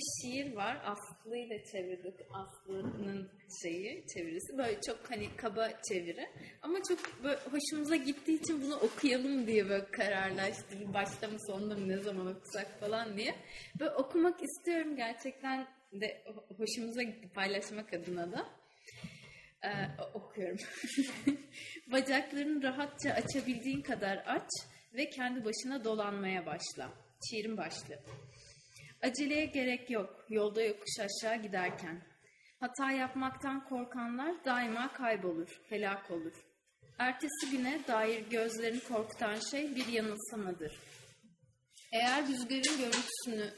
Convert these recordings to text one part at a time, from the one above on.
bir şiir var. Aslı ile çevirdik. Aslı'nın şeyi çevirisi. Böyle çok hani kaba çeviri. Ama çok böyle hoşumuza gittiği için bunu okuyalım diye böyle kararlaştırdık. Başta mı sonunda mı ne zaman okusak falan diye. Böyle okumak istiyorum gerçekten de hoşumuza gitti paylaşmak adına da. Ee, okuyorum. Bacaklarını rahatça açabildiğin kadar aç ve kendi başına dolanmaya başla. Şiirin başlığı. Aceleye gerek yok yolda yokuş aşağı giderken. Hata yapmaktan korkanlar daima kaybolur, helak olur. Ertesi güne dair gözlerini korkutan şey bir yanılsamadır. Eğer rüzgarın görüntüsünü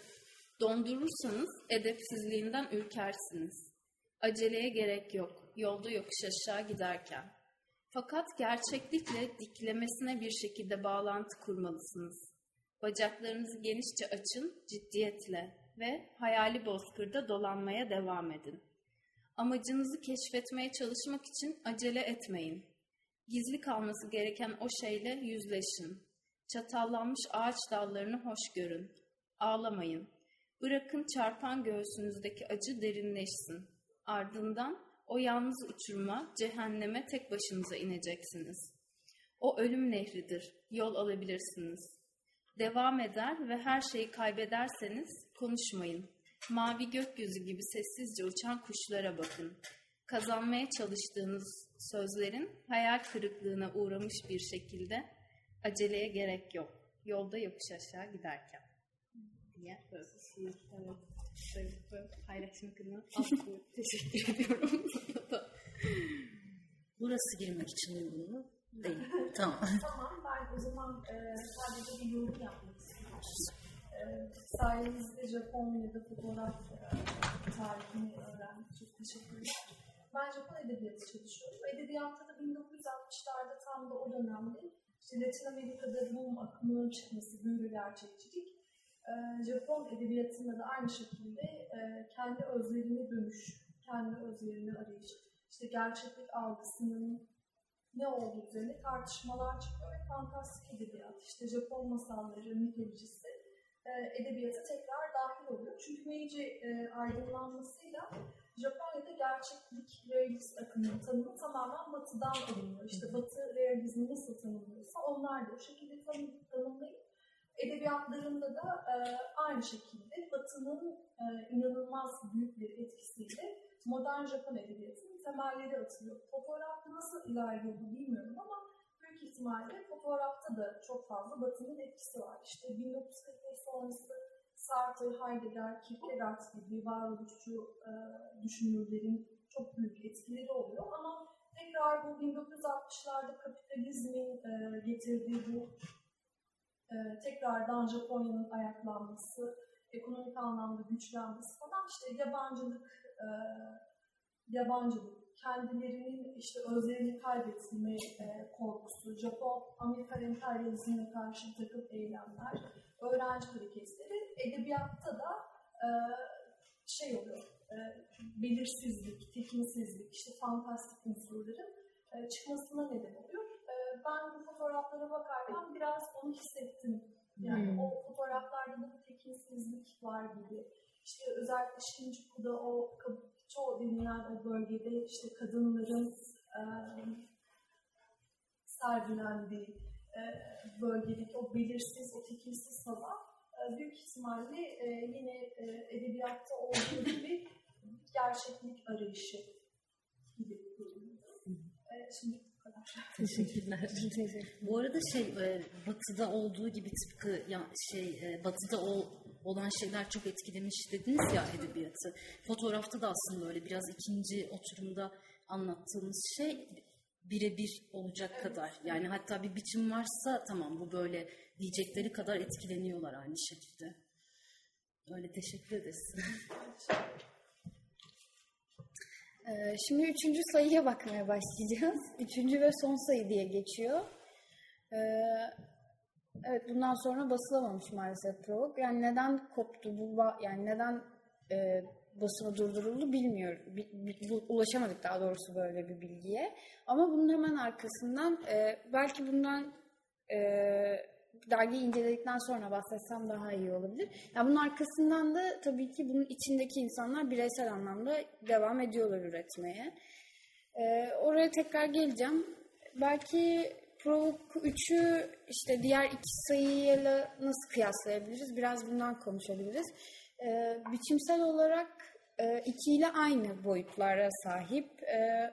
dondurursanız edepsizliğinden ürkersiniz. Aceleye gerek yok, yolda yokuş aşağı giderken. Fakat gerçeklikle diklemesine bir şekilde bağlantı kurmalısınız. Bacaklarınızı genişçe açın, ciddiyetle ve hayali bozkırda dolanmaya devam edin. Amacınızı keşfetmeye çalışmak için acele etmeyin. Gizli kalması gereken o şeyle yüzleşin. Çatallanmış ağaç dallarını hoş görün. Ağlamayın. Bırakın çarpan göğsünüzdeki acı derinleşsin. Ardından o yalnız uçuruma, cehenneme tek başınıza ineceksiniz. O ölüm nehridir, yol alabilirsiniz. Devam eder ve her şeyi kaybederseniz konuşmayın. Mavi gökyüzü gibi sessizce uçan kuşlara bakın. Kazanmaya çalıştığınız sözlerin hayal kırıklığına uğramış bir şekilde aceleye gerek yok. Yolda yokuş aşağı giderken. Diye böyle böyle paylaşmak adına teşekkür ediyorum. Burası girmek için uygun mu? Değil. tamam. tamam ben o zaman e, sadece bir yorum yapmak istiyorum. E, sayenizde Japonya'da fotoğraf e, tarihini öğrendim. Çok teşekkür ederim. Ben Japon edebiyatı çalışıyorum. Edebiyatta da 1960'larda tam da o dönemde işte Latin Amerika'da boom akımının çıkması, büyülü gerçekçilik. E, Japon edebiyatında da aynı şekilde e, kendi özlerine dönüş, kendi özlerini arayış, işte gerçeklik algısının ne olduğu üzerine tartışmalar çıkıyor ve fantastik edebiyat, işte Japon masalları, mitolojisi e, edebiyata tekrar dahil oluyor. Çünkü Meiji e, aydınlanmasıyla Japonya'da gerçeklik, realist akımının tanımı tamamen batıdan alınıyor. İşte batı realizmi nasıl tanımlıyorsa onlar da o şekilde tanım, tanımlayıp edebiyatlarında da e, aynı şekilde batının e, inanılmaz büyük bir etkisiyle modern Japon edebiyatının temelleri atılıyor. Fotoğrafta nasıl ilerliyor bu bilmiyorum ama büyük ihtimalle fotoğrafta da çok fazla batının etkisi var. İşte 1945 sonrası Sartre, Heidegger, Kierkegaard gibi varoluşçu e, düşünürlerin çok büyük etkileri oluyor ama tekrar bu 1960'larda kapitalizmin e, getirdiği bu e, tekrardan Japonya'nın ayaklanması, ekonomik anlamda güçlenmesi falan işte yabancılık, e, yabancılık, kendilerinin işte özlerini kaybetme e, korkusu, Japon Amerika emperyalizmine karşı bir takım eylemler, öğrenci hareketleri, edebiyatta da e, şey oluyor, e, belirsizlik, tekinsizlik, işte fantastik unsurların e, çıkmasına neden oluyor. E, ben bu fotoğraflara bakarken biraz onu hissettim. Yani hmm. o fotoğraflarda da bir tekinsizlik var gibi. İşte özellikle Shinjuku'da o çoğu denilen o bölgede işte kadınların e, sergilendiği e, bölgedeki o belirsiz, o tekinsiz hava e, büyük ihtimalle e, yine e, edebiyatta olduğu gibi gerçeklik arayışı gibi e, Şimdi Teşekkürler. Bu arada şey e, batıda olduğu gibi tıpkı ya şey e, batıda o olan şeyler çok etkilemiş dediniz ya edebiyatı. Fotoğrafta da aslında öyle biraz ikinci oturumda anlattığımız şey birebir olacak evet. kadar. Yani hatta bir biçim varsa tamam bu böyle diyecekleri kadar etkileniyorlar aynı şekilde. Öyle teşekkür ederiz. Ee, şimdi üçüncü sayıya bakmaya başlayacağız. Üçüncü ve son sayı diye geçiyor. Ee, evet bundan sonra basılamamış maalesef prolog. Yani neden koptu bu yani neden e, basımı durduruldu bilmiyorum. Bi, bi, ulaşamadık daha doğrusu böyle bir bilgiye. Ama bunun hemen arkasından e, belki bundan e, dergiyi inceledikten sonra bahsetsem daha iyi olabilir. Yani bunun arkasından da tabii ki bunun içindeki insanlar bireysel anlamda devam ediyorlar üretmeye. Ee, oraya tekrar geleceğim. Belki Pro 3'ü işte diğer iki sayıyla nasıl kıyaslayabiliriz? Biraz bundan konuşabiliriz. Ee, biçimsel olarak e, iki ile aynı boyutlara sahip. E,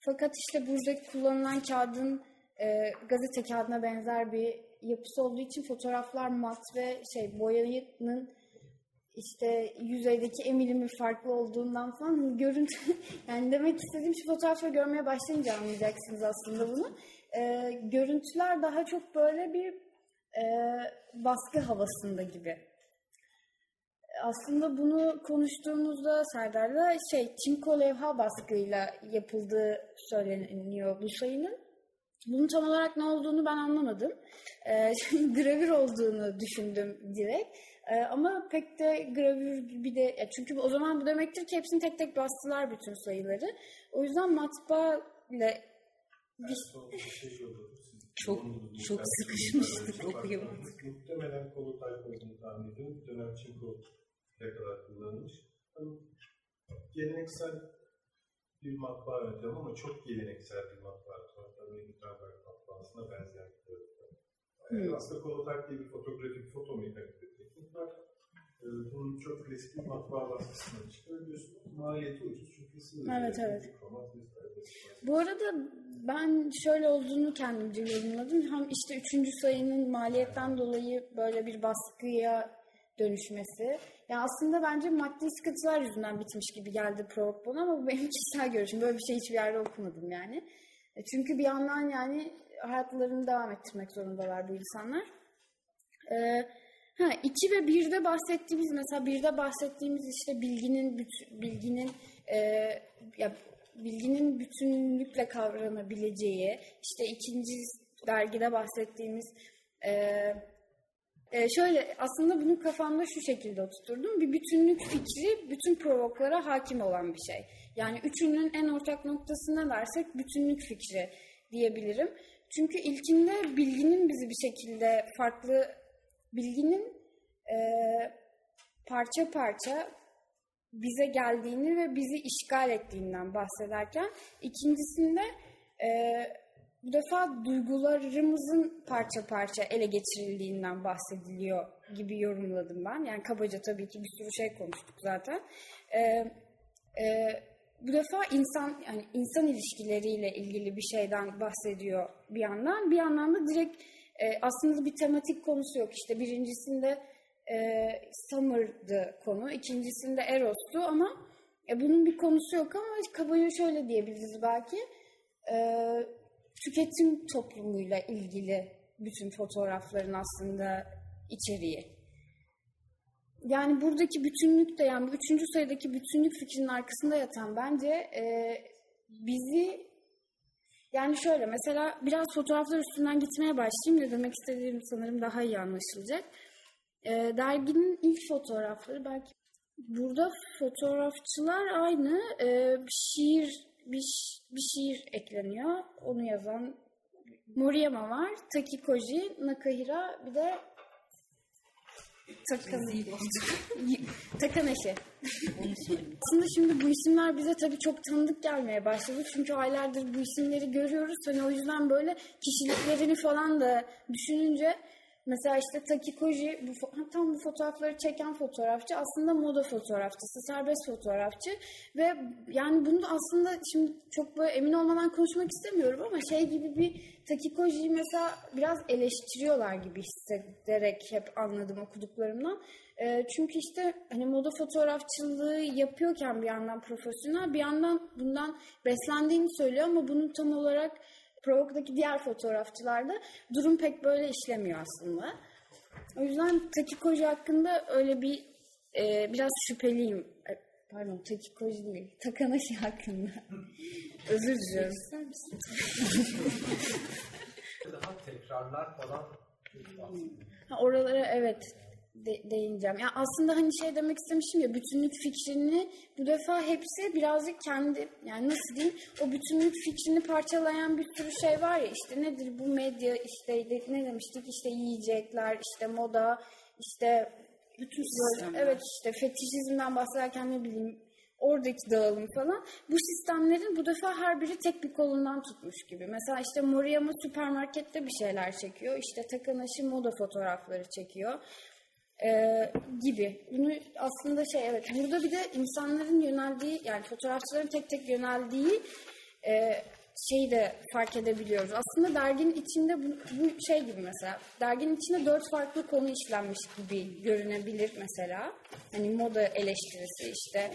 fakat işte buradaki kullanılan kağıdın e, gazete kağıdına benzer bir yapısı olduğu için fotoğraflar mat ve şey boyanın işte yüzeydeki emilimi farklı olduğundan falan görüntü yani demek istediğim şu fotoğrafları görmeye başlayınca anlayacaksınız aslında bunu. Ee, görüntüler daha çok böyle bir e, baskı havasında gibi. Aslında bunu konuştuğumuzda Serdar'la şey çinko levha baskıyla yapıldığı söyleniyor bu sayının. Bunun tam olarak ne olduğunu ben anlamadım. Ee, gravür olduğunu düşündüm direkt. Ee, ama pek de gravür gibi de çünkü o zaman bu demektir ki hepsini tek tek bastılar bütün sayıları. O yüzden matbaa ile şey çok çok sıkışmıştık okuyamadık. Muhtemelen konu olduğunu tahmin ediyorum. Dönem çinko plakalar kullanılmış. Yani geleneksel bir matbaa yöntemi ama çok geleneksel bir matbaa. Tabii Gutenberg matbaasına benzeyen bir yani hmm. Aslında kolotype diye bir fotoğrafik fotomekanik bir teknik var. Ee, bunun çok bir matbaa baskısından çıkarıyorsun. Maliyeti ucuz çünkü sınırlı. Evet evet. Bu arada ben şöyle olduğunu kendimce yorumladım. Hem işte üçüncü sayının maliyetten dolayı böyle bir baskıya dönüşmesi. Yani aslında bence maddi sıkıntılar yüzünden bitmiş gibi geldi prolog bana ama bu benim kişisel görüşüm. Böyle bir şey hiçbir yerde okumadım yani. E, çünkü bir yandan yani hayatlarını devam ettirmek zorundalar bu insanlar. Ee, ha, iki ve birde bahsettiğimiz mesela birde bahsettiğimiz işte bilginin bilginin e, ya bilginin bütünlükle kavranabileceği işte ikinci dergide bahsettiğimiz e, e, şöyle aslında bunu kafamda şu şekilde oturturdum. Bir bütünlük fikri bütün provoklara hakim olan bir şey. Yani üçünün en ortak noktası ne dersek bütünlük fikri diyebilirim. Çünkü ilkinde bilginin bizi bir şekilde farklı bilginin e, parça parça bize geldiğini ve bizi işgal ettiğinden bahsederken ikincisinde e, bu defa duygularımızın parça parça ele geçirildiğinden bahsediliyor gibi yorumladım ben. Yani kabaca tabii ki bir sürü şey konuştuk zaten. E, e, bu defa insan yani insan ilişkileriyle ilgili bir şeyden bahsediyor bir yandan. Bir yandan da direkt e, aslında bir tematik konusu yok. İşte birincisinde e, Summer'dı konu, ikincisinde Eros'tu ama e, bunun bir konusu yok ama kabaca şöyle diyebiliriz belki. E, tüketim toplumuyla ilgili bütün fotoğrafların aslında içeriği yani buradaki bütünlük de yani bu üçüncü sayıdaki bütünlük fikrinin arkasında yatan bence e, bizi yani şöyle mesela biraz fotoğraflar üstünden gitmeye başlayayım ne demek istediğim sanırım daha iyi anlaşılacak. E, derginin ilk fotoğrafları belki burada fotoğrafçılar aynı e, şiir bir, bir şiir ekleniyor. Onu yazan Moriyama var, Taki Koji, Nakahira bir de Takan, Takaneşi. Aslında şimdi bu isimler bize tabii çok tanıdık gelmeye başladı. Çünkü aylardır bu isimleri görüyoruz. Hani o yüzden böyle kişiliklerini falan da düşününce Mesela işte Taki Koji bu, tam bu fotoğrafları çeken fotoğrafçı aslında moda fotoğrafçısı, serbest fotoğrafçı ve yani bunu aslında şimdi çok böyle emin olmadan konuşmak istemiyorum ama şey gibi bir Taki Koji'yi mesela biraz eleştiriyorlar gibi hissederek hep anladım okuduklarımdan. E, çünkü işte hani moda fotoğrafçılığı yapıyorken bir yandan profesyonel bir yandan bundan beslendiğini söylüyor ama bunun tam olarak Prolog'daki diğer fotoğrafçılarda durum pek böyle işlemiyor aslında. O yüzden Takikoji hakkında öyle bir e, biraz şüpheliyim. E, pardon Takikoji değil. Takanashi hakkında. Özür diliyorum. Daha tekrarlar falan ha, oralara evet de- değineceğim. Yani aslında hani şey demek istemişim ya bütünlük fikrini bu defa hepsi birazcık kendi yani nasıl diyeyim o bütünlük fikrini parçalayan bir sürü şey var ya işte nedir bu medya işte ne demiştik işte yiyecekler işte moda işte Bütün sistemler. evet işte fetişizmden bahsederken ne bileyim oradaki dağılım falan bu sistemlerin bu defa her biri tek bir kolundan tutmuş gibi. Mesela işte Moriyama süpermarkette bir şeyler çekiyor. İşte Takanashi moda fotoğrafları çekiyor. Ee, gibi. Bunu aslında şey evet burada bir de insanların yöneldiği yani fotoğrafçıların tek tek yöneldiği e, şeyi de fark edebiliyoruz. Aslında derginin içinde bu, bu şey gibi mesela derginin içinde dört farklı konu işlenmiş gibi görünebilir mesela. Hani moda eleştirisi işte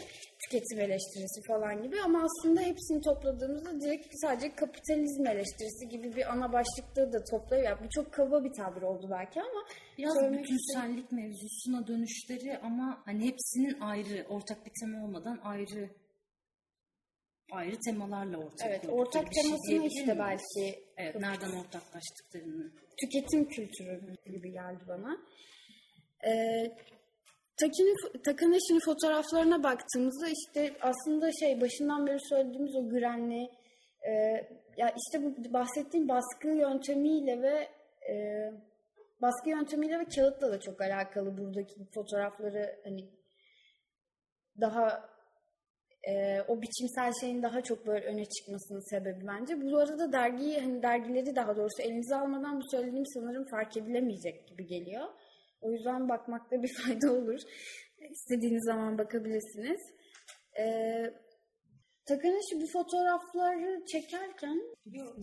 tüketim eleştirisi falan gibi ama aslında hepsini topladığımızda direkt sadece kapitalizm eleştirisi gibi bir ana başlıkta da toplayıp yani bu çok kaba bir tabir oldu belki ama Biraz bütünsellik mevzusuna dönüşleri ama hani hepsinin ayrı, ortak bir tema olmadan ayrı ayrı temalarla ortaya Evet, ortak şey temasını diyebilir işte belki Evet, nereden ortaklaştıklarını. tüketim kültürü gibi geldi bana. Ee, Taki'nin, Takanashi'nin fotoğraflarına baktığımızda işte aslında şey başından beri söylediğimiz o güvenli e, ya işte bu bahsettiğim baskı yöntemiyle ve e, baskı yöntemiyle ve kağıtla da çok alakalı buradaki fotoğrafları hani daha e, o biçimsel şeyin daha çok böyle öne çıkmasının sebebi bence. Bu arada dergiyi hani dergileri daha doğrusu elinize almadan bu söylediğim sanırım fark edilemeyecek gibi geliyor. O yüzden bakmakta bir fayda olur. İstediğiniz zaman bakabilirsiniz. Ee, Takanashi bu fotoğrafları çekerken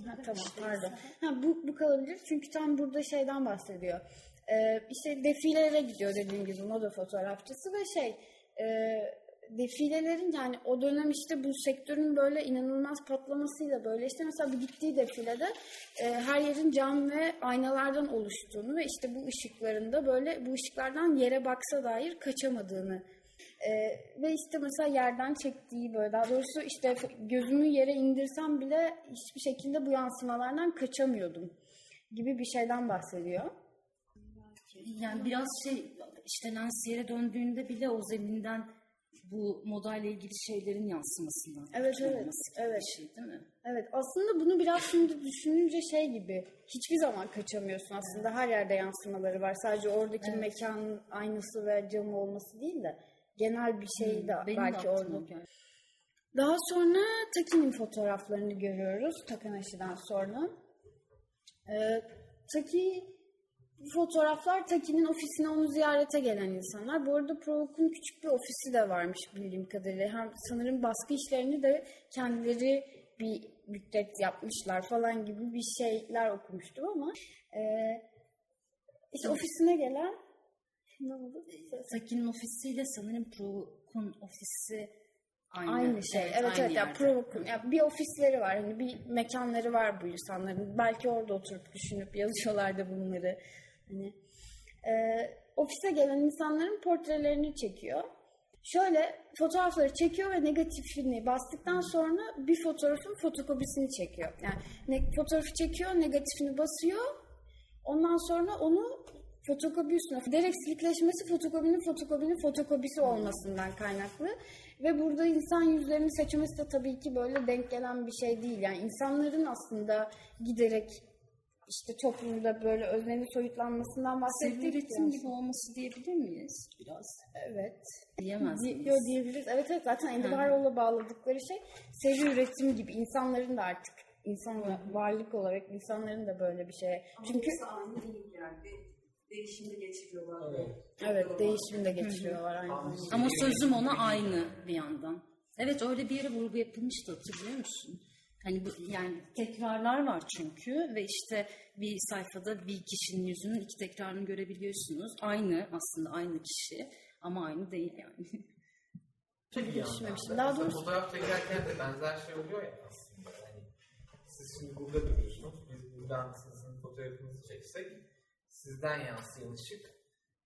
ha, tamam pardon. Ha, bu, bu kalabilir çünkü tam burada şeyden bahsediyor. Ee, işte defilelere gidiyor dediğim gibi moda fotoğrafçısı ve şey e, defilelerin yani o dönem işte bu sektörün böyle inanılmaz patlamasıyla böyle işte mesela bir gittiği defilede e, her yerin cam ve aynalardan oluştuğunu ve işte bu ışıklarında böyle bu ışıklardan yere baksa dair kaçamadığını e, ve işte mesela yerden çektiği böyle daha doğrusu işte gözümü yere indirsem bile hiçbir şekilde bu yansımalardan kaçamıyordum gibi bir şeyden bahsediyor. Yani biraz şey işte lens yere döndüğünde bile o zeminden bu modayla ilgili şeylerin yansımasından. Evet, evet, evet. Şey değil mi? Evet aslında bunu biraz şimdi düşününce şey gibi hiçbir zaman kaçamıyorsun aslında her yerde yansımaları var. Sadece oradaki mekanın aynısı ve camı olması değil de genel bir şey de Benim de belki aklıma orada. geldi. Daha sonra Taki'nin fotoğraflarını görüyoruz Takanashi'den sonra. Ee, Taki bu fotoğraflar Taki'nin ofisine onu ziyarete gelen insanlar. Bu arada Provok'un küçük bir ofisi de varmış bildiğim kadarıyla. Hem sanırım baskı işlerini de kendileri bir müddet yapmışlar falan gibi bir şeyler okumuştum ama e, işte ofisine gelen ne oldu? Sakin'in ofisiyle sanırım Pro'nun ofisi aynı. Aynı şey. Evet evet, aynı ya. Provok'un ya bir ofisleri var. Hani bir mekanları var bu insanların. Belki orada oturup düşünüp yazıyorlardı bunları. Hani e, ofise gelen insanların portrelerini çekiyor. Şöyle fotoğrafları çekiyor ve negatifini bastıktan sonra bir fotoğrafın fotokopisini çekiyor. Yani ne, fotoğrafı çekiyor, negatifini basıyor. Ondan sonra onu fotokopi üstüne. Giderek silikleşmesi fotokopinin fotokopinin fotokopisi olmasından kaynaklı. Ve burada insan yüzlerini seçmesi de tabii ki böyle denk gelen bir şey değil. Yani insanların aslında giderek işte toplumda böyle öznenin soyutlanmasından bahsettik. Üretim gibi olması diyebilir miyiz biraz? Evet. Diyemez Di- miyiz? yo, diyebiliriz. Evet evet zaten Andy Warhol'la bağladıkları şey seri üretim gibi. insanların da artık insan varlık olarak insanların da böyle bir şeye. Çünkü Hepsi aynı değil yani. Değişimde geçiriyorlar. evet değişim de geçiriyorlar aynı. Ama sözüm ona aynı bir yandan. Evet öyle bir yere vurgu yapılmıştı hatırlıyor musun? Hani bu, yani tekrarlar var çünkü ve işte bir sayfada bir kişinin yüzünün iki tekrarını görebiliyorsunuz. Aynı aslında aynı kişi ama aynı değil yani. Düşünmemiştim. Daha doğrusu fotoğraf çekerken de benzer şey oluyor ya aslında. Yani siz şimdi burada duruyorsunuz. Biz buradan sizin fotoğrafınızı çeksek sizden yansıyan ışık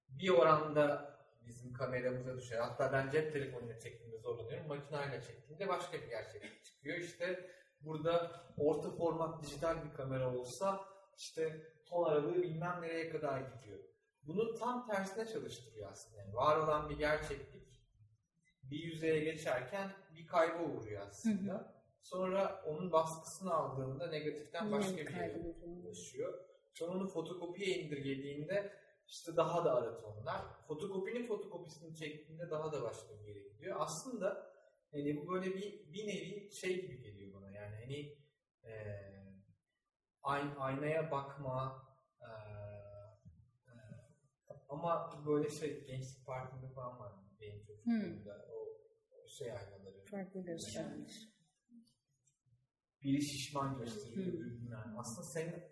bir oranda bizim kameramıza düşer. Hatta ben cep telefonuyla çektiğimde zorlanıyorum. Makinayla çektiğimde başka bir gerçeklik çıkıyor. İşte burada orta format dijital bir kamera olsa işte ton aralığı bilmem nereye kadar gidiyor. bunu tam tersine çalıştırıyor aslında. Yani var olan bir gerçeklik bir yüzeye geçerken bir kayba uğruyor aslında. Sonra onun baskısını aldığında negatiften başka bir yere ulaşıyor. Sonra onu fotokopiye indirgediğinde işte daha da ara tonlar. Fotokopinin fotokopisini çektiğinde daha da başka bir yere gidiyor. Aslında hani bu böyle bir, bir nevi şey gibi geliyor bana yani hani ayn- aynaya bakma eee, eee, ama böyle şey gençlik parkında falan var benim çocukluğumda o, o şey aynaları. Farklı göstermiş. Biri şişman gösteriyor, öbürü bilmem. Aslında senin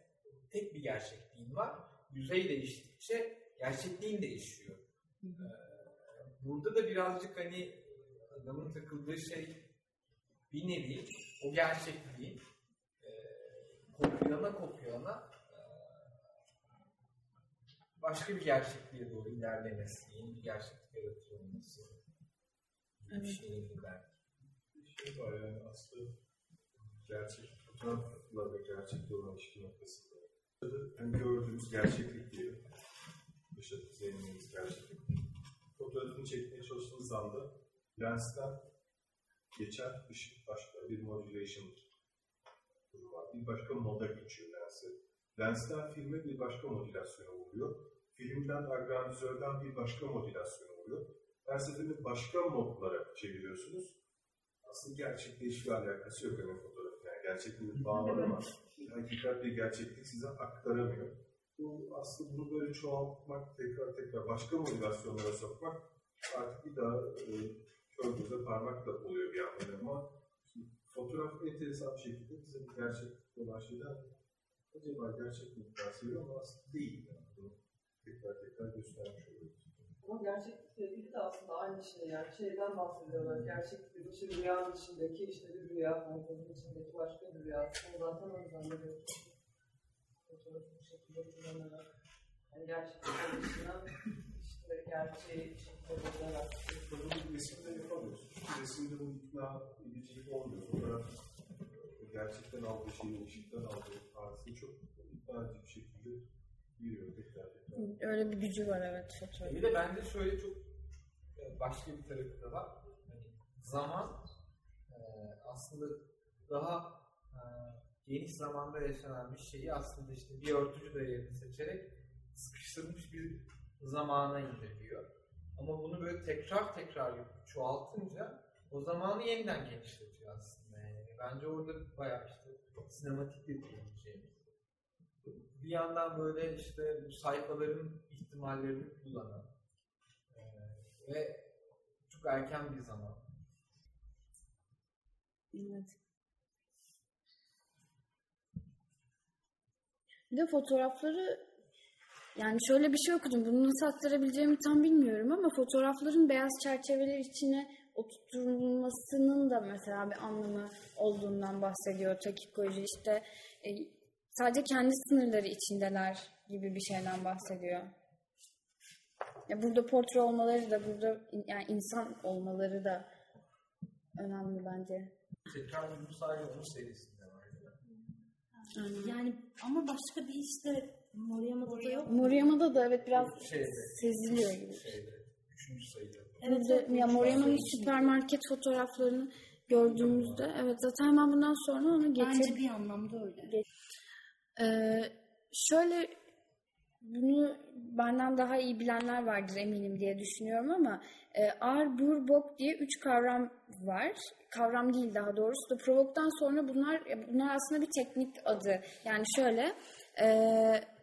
tek bir gerçekliğin var. Yüzey değiştikçe gerçekliğin değişiyor. Ee, burada da birazcık hani adamın takıldığı şey bir nevi o gerçekliğin e, kopyalana kopyalana e, başka bir gerçekliğe doğru ilerlemesi, yeni bir gerçeklik yaratıyor olması. gibi Bir şeyin belki. şey var yani aslında gerçek fotoğrafla ve gerçekle olan ilişki noktasında. Yani gördüğümüz gerçeklik diyelim. Yaşadığımız, deneyimimiz gerçeklik. Fotoğrafını çekmeye çalıştığınız anda lensten geçen ışık başka bir modulation durumu var. Bir başka moda geçiyor lensi. Lensten filme bir başka modülasyona oluyor. Filmden agrandizörden bir başka modülasyona oluyor. Her seferinde başka modlara çeviriyorsunuz aslında gerçekle hiçbir alakası yok öyle fotoğrafın. Yani gerçekliği bağlar ama bir hakikat bir gerçeklik size aktaramıyor. Bu aslında bunu böyle çoğaltmak, tekrar tekrar başka motivasyonlara sokmak artık bir daha e, göze parmakla oluyor bir yandan ama fotoğraf enteresan bir şekilde bize bir gerçeklik olan şeyden acaba gerçeklik bahsediyor ama aslında değil. Yani bunu tekrar tekrar göstermiş oluyor. Ama gerçeklikle ilgili de aslında aynı şey yani şeyden bahsediyorlar. Gerçeklik işte rüyanın içindeki işte bir rüya, fantezinin içindeki başka bir rüya. O zaten o yüzden de böyle fotoğrafı bu şekilde kullanarak yani gerçeklikten dışına işte gerçeği bir bularak Bunu resimde yapamıyorsun. Resimde bu ikna edicilik olmuyor. Fotoğraf gerçekten aldığı şeyi, ışıktan aldığı tarzı çok ikna edici bir şekilde giriyor tekrar. Öyle bir gücü var evet fotoğraf. Bir de bende şöyle çok e, başka bir tarafı da var. Hani zaman e, aslında daha e, geniş zamanda yaşanan bir şeyi aslında işte bir örtücü değerini seçerek sıkıştırmış bir zamana indirgiyor. Ama bunu böyle tekrar tekrar çoğaltınca o zamanı yeniden genişletiyor aslında. Yani bence orada bayağı işte sinematik dediğim şey. Bir yandan böyle işte bu sayfaların ihtimallerini kullanan e, ve çok erken bir zaman. Evet. Bir de fotoğrafları yani şöyle bir şey okudum. Bunu nasıl aktarabileceğimi tam bilmiyorum ama fotoğrafların beyaz çerçeveler içine oturtulmasının da mesela bir anlamı olduğundan bahsediyor takikoji. İşte e, sadece kendi sınırları içindeler gibi bir şeyden bahsediyor. Ya burada portre olmaları da burada yani insan olmaları da önemli bence. Tekrar bir sadece onun serisinde var. Yani ama başka bir işte Moriyama'da yok. Moriyama'da da evet biraz Şeyde, seziliyor gibi. şeyde, üçüncü sayıda. Evet, evet, ya Moriyama'nın süpermarket fotoğraflarını gördüğümüzde evet zaten hemen bundan sonra onu Bence getir. bir anlamda öyle. Ee, şöyle bunu benden daha iyi bilenler vardır eminim diye düşünüyorum ama e, ar, bur, bok diye üç kavram var. Kavram değil daha doğrusu da provoktan sonra bunlar bunlar aslında bir teknik adı. Yani şöyle e,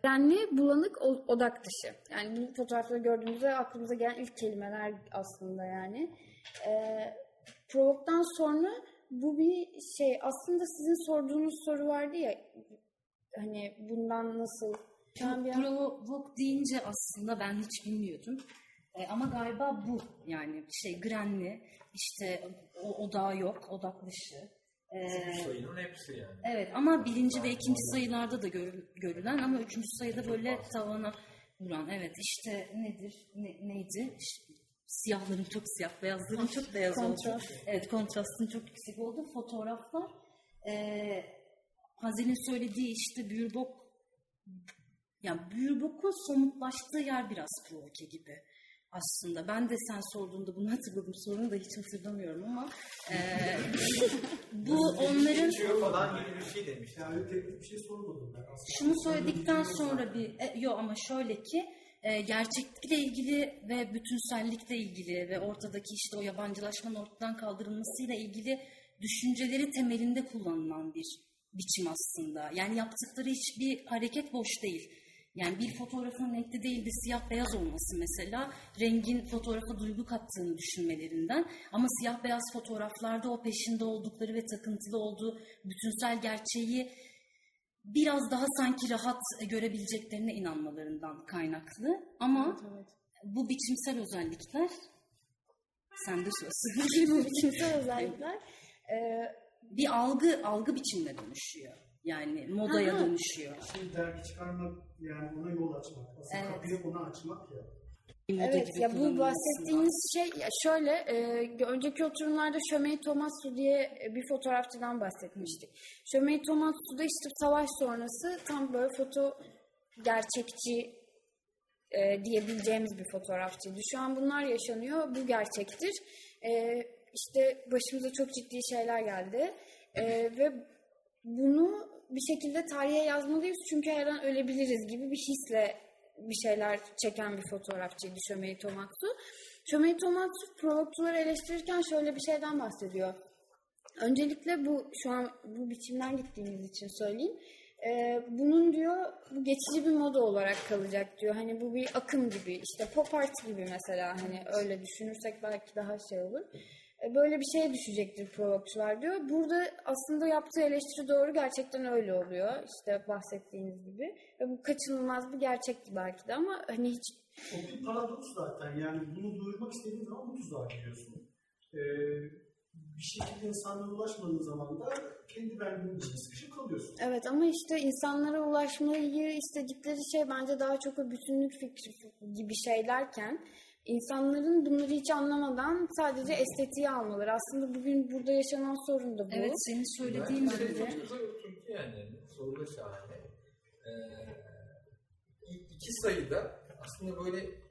renli, bulanık, o- odak dışı. Yani bu fotoğrafları gördüğümüzde aklımıza gelen ilk kelimeler aslında yani. E, provoktan sonra bu bir şey aslında sizin sorduğunuz soru vardı ya hani bundan nasıl ben bir an- Provok deyince aslında ben hiç bilmiyordum. E, ama galiba bu yani şey grenli işte o odağı yok odak dışı. Üçüncü sayının hepsi yani. evet ama birinci ve ikinci sayılarda da görü- görülen ama üçüncü sayıda böyle tavana vuran. Evet işte nedir ne, neydi? Siyahların çok siyah beyazların çok beyaz oldu. Evet kontrastın çok yüksek oldu. Fotoğraflar e, Hazen'in söylediği işte Büyürbok Yani Büyürbok'un somutlaştığı yer biraz provoke gibi aslında. Ben de sen sorduğunda bunu hatırladım. Sorunu da hiç hatırlamıyorum ama e, bu onların Geçiyor falan gibi bir şey demiştim. Yani teknik bir şey sormadım ben aslında. şunu söyledikten sonra bir e, yo ama şöyle ki e, gerçeklikle ilgili ve bütünsellikle ilgili ve ortadaki işte o yabancılaşmanın ortadan kaldırılmasıyla ilgili düşünceleri temelinde kullanılan bir biçim aslında. Yani yaptıkları hiçbir hareket boş değil. Yani bir fotoğrafın renkli değil de siyah beyaz olması mesela rengin fotoğrafa duygu kattığını düşünmelerinden ama siyah beyaz fotoğraflarda o peşinde oldukları ve takıntılı olduğu bütünsel gerçeği biraz daha sanki rahat görebileceklerine inanmalarından kaynaklı. Ama bu biçimsel özellikler sende söz. Bu biçimsel özellikler. Ee, bir algı algı biçimine dönüşüyor. Yani modaya Aha. dönüşüyor. Şimdi dergi çıkarmak yani ona yol açmak. Aslında Evet. kapıyı ona açmak ya. Evet ya bu bahsettiğiniz şey ya şöyle e, önceki oturumlarda Şömey Tomatsu diye bir fotoğrafçıdan bahsetmiştik. Şömey Tomatsu da işte savaş sonrası tam böyle foto gerçekçi e, diyebileceğimiz bir fotoğrafçıydı. Şu an bunlar yaşanıyor. Bu gerçektir. E, işte başımıza çok ciddi şeyler geldi. E, ve bunu bir şekilde tarihe yazmalıyız çünkü her an ölebiliriz gibi bir hisle bir şeyler çeken bir fotoğrafçıydı Şömei Tomatsu. Şömei Tomatsu provokçuları eleştirirken şöyle bir şeyden bahsediyor. Öncelikle bu şu an bu biçimden gittiğimiz için söyleyeyim. Ee, bunun diyor bu geçici bir moda olarak kalacak diyor. Hani bu bir akım gibi işte pop art gibi mesela hani öyle düşünürsek belki daha şey olur. Ee, böyle bir şeye düşecektir provokçular diyor. Burada aslında yaptığı eleştiri doğru gerçekten öyle oluyor. İşte bahsettiğiniz gibi. Ve bu kaçınılmaz bir gerçekti belki de ama hani hiç O bir paradoks zaten. Yani bunu duyurmak istediğin zaman bu tuzağa giriyorsun. Ee, bir şekilde insanlara ulaşmadığın zaman da kendi verdiğin için sıkışıp kalıyorsun. Evet ama işte insanlara ulaşmayı istedikleri şey bence daha çok o bütünlük fikri gibi şeylerken insanların bunları hiç anlamadan sadece estetiği almaları. Aslında bugün burada yaşanan sorun da bu. Evet senin söylediğin Bence şey gibi. çok güzel oturdu yani. Soru da şahane. Ee, iki sayıda aslında böyle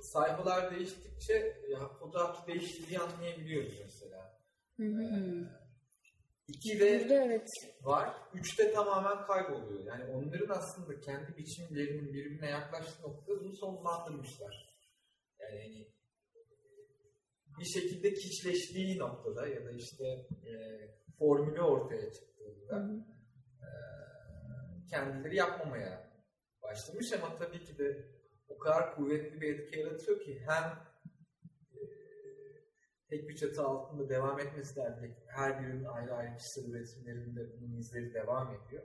sayfalar değiştikçe ya, fotoğraf değiştiğini anlayabiliyoruz mesela. Hı hı. İki de Burada evet. var. Üçte tamamen kayboluyor. Yani onların aslında kendi biçimlerinin birbirine yaklaştığı noktada bunu sonlandırmışlar. Yani hani bir şekilde kiçleştiği noktada ya da işte e, formülü ortaya çıktığında e, kendileri yapmamaya başlamış ama tabii ki de o kadar kuvvetli bir etki yaratıyor ki hem e, tek bir çatı altında devam etmesi derdi. Her birinin ayrı ayrı kişisel üretimlerinde bunun izleri devam ediyor.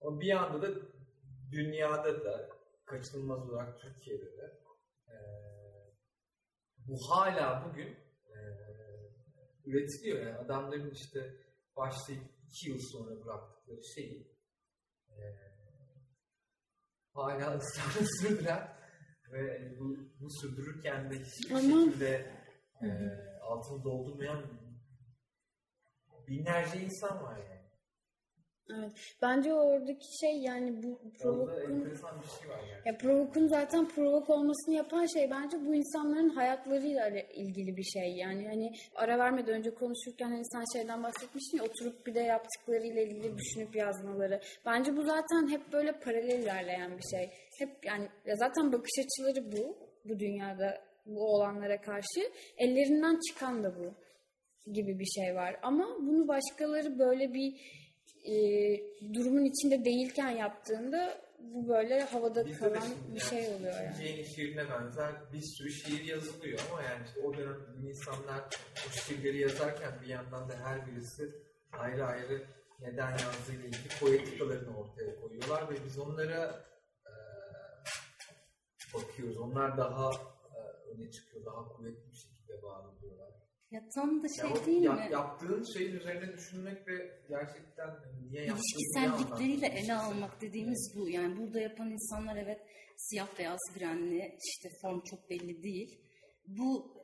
Ama bir yanda da dünyada da kaçınılmaz olarak Türkiye'de de e, bu hala bugün e, üretiliyor. Yani adamların işte başlayıp iki yıl sonra bıraktıkları şeyi e, hala ısrarla sürdüren ve bu, bu sürdürürken de hiçbir Ama- şekilde e, altını doldurmayan binlerce insan var yani. Evet. Bence oradaki şey yani bu provokun şey yani. Ya provokun zaten provok olmasını yapan şey bence bu insanların hayatlarıyla ilgili bir şey. Yani hani ara vermeden önce konuşurken hani sen şeyden bahsetmiştin ya oturup bir de yaptıklarıyla ilgili düşünüp yazmaları. Bence bu zaten hep böyle paralel ilerleyen bir şey. Hep yani ya zaten bakış açıları bu. Bu dünyada bu olanlara karşı. Ellerinden çıkan da bu gibi bir şey var. Ama bunu başkaları böyle bir e, durumun içinde değilken yaptığında bu böyle havada Bizde de kalan şimdi bir şey oluyor yani. yeni şiirine benzer bir sürü şiir yazılıyor ama yani işte o dönem insanlar o şiirleri yazarken bir yandan da her birisi ayrı ayrı neden yazdığıyla ilgili poetikalarını ortaya koyuyorlar ve biz onlara e, bakıyoruz. Onlar daha e, öne çıkıyor, daha kuvvetli bir şekilde var. Ya tam da Ya şey o değil yap- mi? Yaptığın şeyin üzerine düşünmek ve gerçekten niye yaptığını İlişkisellikleriyle ele almak dediğimiz bu. Yani burada yapan insanlar evet siyah beyaz grenli işte form çok belli değil. Bu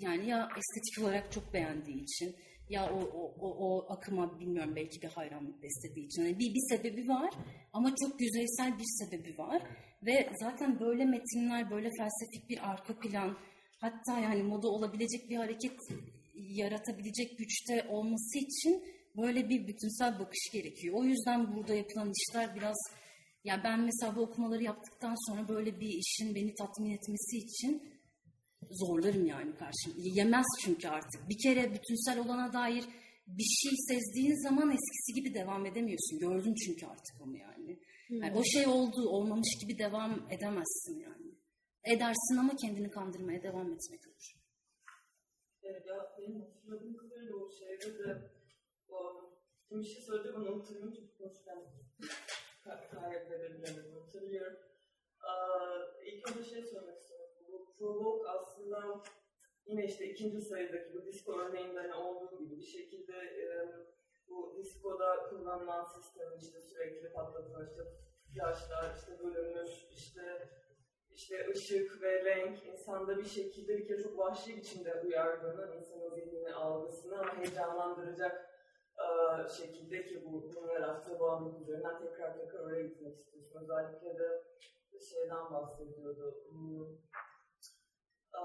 yani ya estetik olarak çok beğendiği için ya o, o, o, o akıma bilmiyorum belki bir hayranlık beslediği için. Yani bir, bir sebebi var ama çok yüzeysel bir sebebi var. Ve zaten böyle metinler, böyle felsefik bir arka plan, hatta yani moda olabilecek bir hareket yaratabilecek güçte olması için böyle bir bütünsel bakış gerekiyor. O yüzden burada yapılan işler biraz ya ben mesela bu okumaları yaptıktan sonra böyle bir işin beni tatmin etmesi için zorlarım yani karşım. Yemez çünkü artık. Bir kere bütünsel olana dair bir şey sezdiğin zaman eskisi gibi devam edemiyorsun. Gördün çünkü artık onu yani. yani o şey oldu, olmamış gibi devam edemezsin yani. Edersin ama kendini kandırmaya devam etmek olur. Evet ya benim hatırladığım kadarıyla o şeyde de o, bir şey söyledi bana hatırlıyorum çünkü konuşurken kaybedebilirim hatırlıyorum. Ee, ilk önce şey söylemek istiyorum. Bu provoke aslında yine işte ikinci sayıdaki bu disco örneğinde hani olduğu gibi bir şekilde e, bu discoda kullanılan sistemin işte sürekli patlatılan işte yaşlar, işte bölünmüş, işte işte ışık ve renk insanda bir şekilde bir kere çok vahşi biçimde uyardığını, insanın zihnini algısını heyecanlandıracak e, şekilde ki bu bunun yarattığı bağımlılık üzerinden tekrar tekrar oraya gitmek istiyorsun. Özellikle de şeyden bahsediyordu. Hmm, e,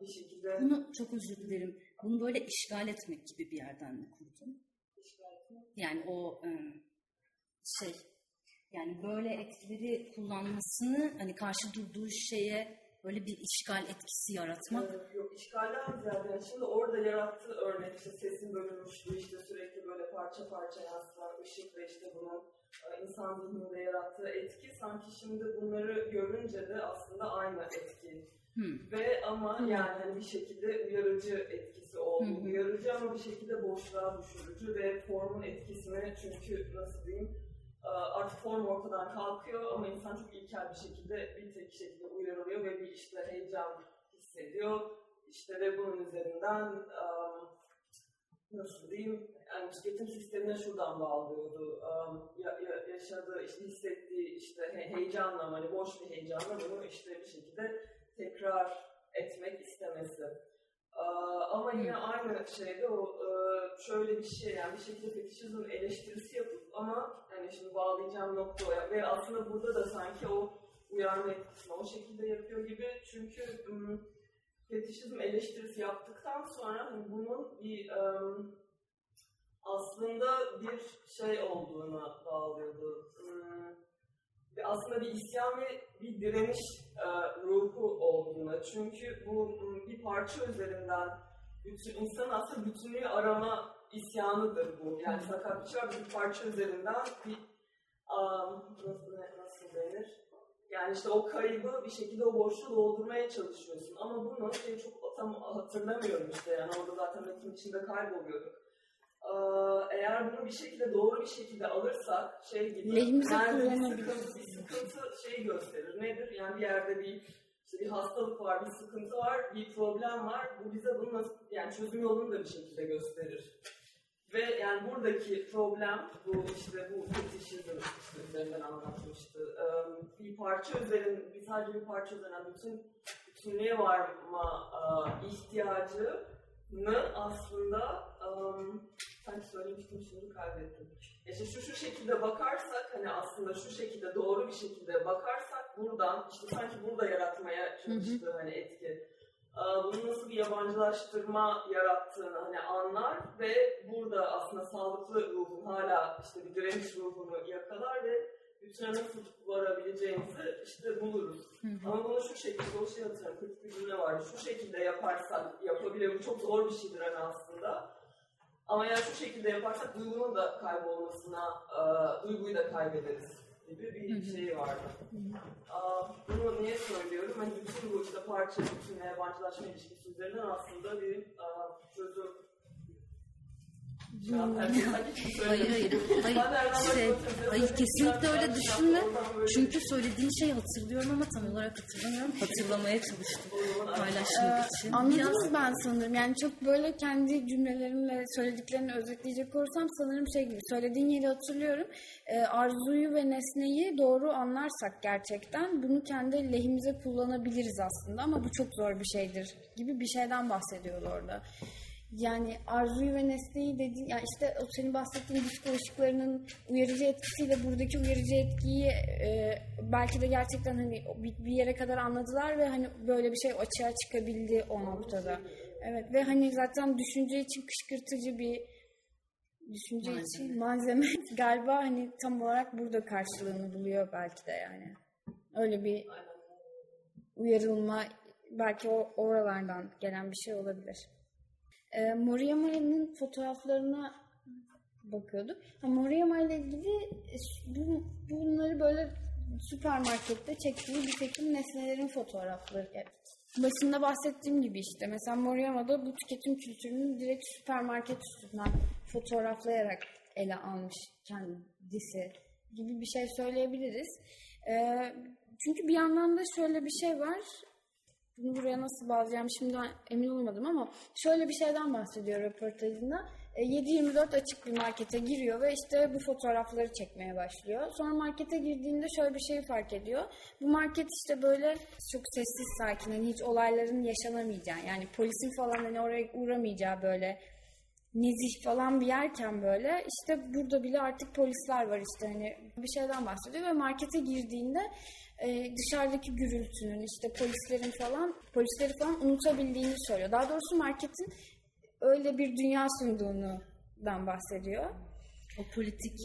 bir şekilde Bunu çok özür dilerim. Bunu böyle işgal etmek gibi bir yerden mi kurdun? işgal etmek. Yani o e, şey yani böyle etkileri kullanmasını hani karşı durduğu şeye böyle bir işgal etkisi yaratmak. Ee, yok işgalden ziyade yani şimdi orada yarattığı örnek işte sesin bölünmüşlüğü işte sürekli böyle parça parça yansıtan ışık ve işte bunun e, insan zihninde yarattığı etki sanki şimdi bunları görünce de aslında aynı etki. Hmm. Ve ama yani hani bir şekilde uyarıcı etkisi oldu. Hı. Uyarıcı ama bir şekilde boşluğa düşürücü ve formun etkisini çünkü nasıl diyeyim artık form ortadan kalkıyor ama insan çok ilkel bir şekilde bir tek şekilde uyarılıyor ve bir işte heyecan hissediyor. İşte ve bunun üzerinden nasıl diyeyim yani tüketim sistemine şuradan bağlıyordu. Ya, ya- yaşadığı, işte hissettiği işte he- heyecanla hani boş bir heyecanla bunu işte bir şekilde tekrar etmek istemesi. Ama yine aynı şeyde o e, şöyle bir şey yani bir şekilde fetişizm eleştirisi yapıp ama hani şimdi bağlayacağım nokta o ya. ve aslında burada da sanki o uyarma etkisini o şekilde yapıyor gibi çünkü ım, fetişizm eleştirisi yaptıktan sonra hani bunun bir ım, aslında bir şey olduğuna bağlıyordu. Im, aslında bir isyan ve bir direniş e, ruhu olduğuna. Çünkü bu bir parça üzerinden bütün insanın aslında bütünlüğü arama isyanıdır bu. Yani sakatçı var bir parça üzerinden bir um, nasıl, nasıl denir? Yani işte o kaybı bir şekilde o boşluğu doldurmaya çalışıyorsun. Ama bunu şey çok tam hatırlamıyorum işte yani orada zaten metin içinde kayboluyorduk. Ee, eğer bunu bir şekilde doğru bir şekilde alırsak şey gibi Lehimize yani bir sıkıntı, bir sıkıntı şey gösterir. Nedir? Yani bir yerde bir işte bir hastalık var, bir sıkıntı var, bir problem var. Bu bize bunu nasıl, yani çözüm yolunu da bir şekilde gösterir. Ve yani buradaki problem bu işte bu fetişizm işte üzerinden anlatmıştı. Bir parça üzerinden, bir sadece bir parça üzerinden bütün bütünlüğe varma e, ihtiyacını aslında um, sanki söylemiştim şimdi kaybettim. İşte şu şu şekilde bakarsak hani aslında şu şekilde doğru bir şekilde bakarsak buradan işte sanki burada yaratmaya çalıştığı hani etki. Bunun nasıl bir yabancılaştırma yarattığını hani anlar ve burada aslında sağlıklı ruhun hala işte bir direniş ruhunu yakalar ve bütüne nasıl varabileceğimizi işte buluruz. Ama bunu şu şekilde, o şey hatırlıyorum, kritik bir cümle vardı. Şu şekilde yaparsak yapabilir. Bu çok zor bir şeydir hani aslında. Ama eğer şu şekilde yaparsak duygunun da kaybolmasına, e, duyguyu da kaybederiz gibi bir şey vardı. Aa, bunu niye söylüyorum? Hani bütün bu işte parça, bütünle yabancılaşma ilişkisi üzerinden aslında bir aa, çözüm Hayır hayır. Hayır, şey, hayır kesinlikle öyle düşünme. Çünkü söylediğin şeyi hatırlıyorum ama tam olarak hatırlamıyorum. Hatırlamaya çalıştım paylaşmak için. Anladınız ben sanırım. Yani çok böyle kendi cümlelerimle söylediklerini özetleyecek olursam sanırım şey gibi. Söylediğin yeri hatırlıyorum. Ee, arzuyu ve nesneyi doğru anlarsak gerçekten bunu kendi lehimize kullanabiliriz aslında ama bu çok zor bir şeydir gibi bir şeyden bahsediyordu orada. Yani arzuyu ve nesneyi dedi yani işte o senin bahsettiğin disco ışıklarının uyarıcı etkisiyle buradaki uyarıcı etkiyi e, belki de gerçekten hani bir, bir yere kadar anladılar ve hani böyle bir şey açığa çıkabildi o noktada. Evet ve hani zaten düşünce için kışkırtıcı bir düşünce Malzeme. için malzeme galiba hani tam olarak burada karşılığını buluyor belki de yani. Öyle bir uyarılma belki o oralardan gelen bir şey olabilir. E, Moriyama'nın fotoğraflarına bakıyorduk. Ha, ile ilgili e, bu, bunları böyle süpermarkette çektiği bir takım nesnelerin fotoğrafları. Evet. Başında bahsettiğim gibi işte mesela Moriyama'da bu tüketim kültürünü direkt süpermarket üstünden fotoğraflayarak ele almış kendisi gibi bir şey söyleyebiliriz. Ee, çünkü bir yandan da şöyle bir şey var. Bunu buraya nasıl bağlayacağım şimdi emin olmadım ama şöyle bir şeyden bahsediyor röportajında. E, 7-24 açık bir markete giriyor ve işte bu fotoğrafları çekmeye başlıyor. Sonra markete girdiğinde şöyle bir şeyi fark ediyor. Bu market işte böyle çok sessiz sakin hani hiç olayların yaşanamayacağı yani polisin falan hani oraya uğramayacağı böyle nezih falan bir yerken böyle işte burada bile artık polisler var işte hani bir şeyden bahsediyor ve markete girdiğinde e, dışarıdaki gürültünün işte polislerin falan polisleri falan unutabildiğini söylüyor. Daha doğrusu marketin öyle bir dünya sunduğundan bahsediyor. O politik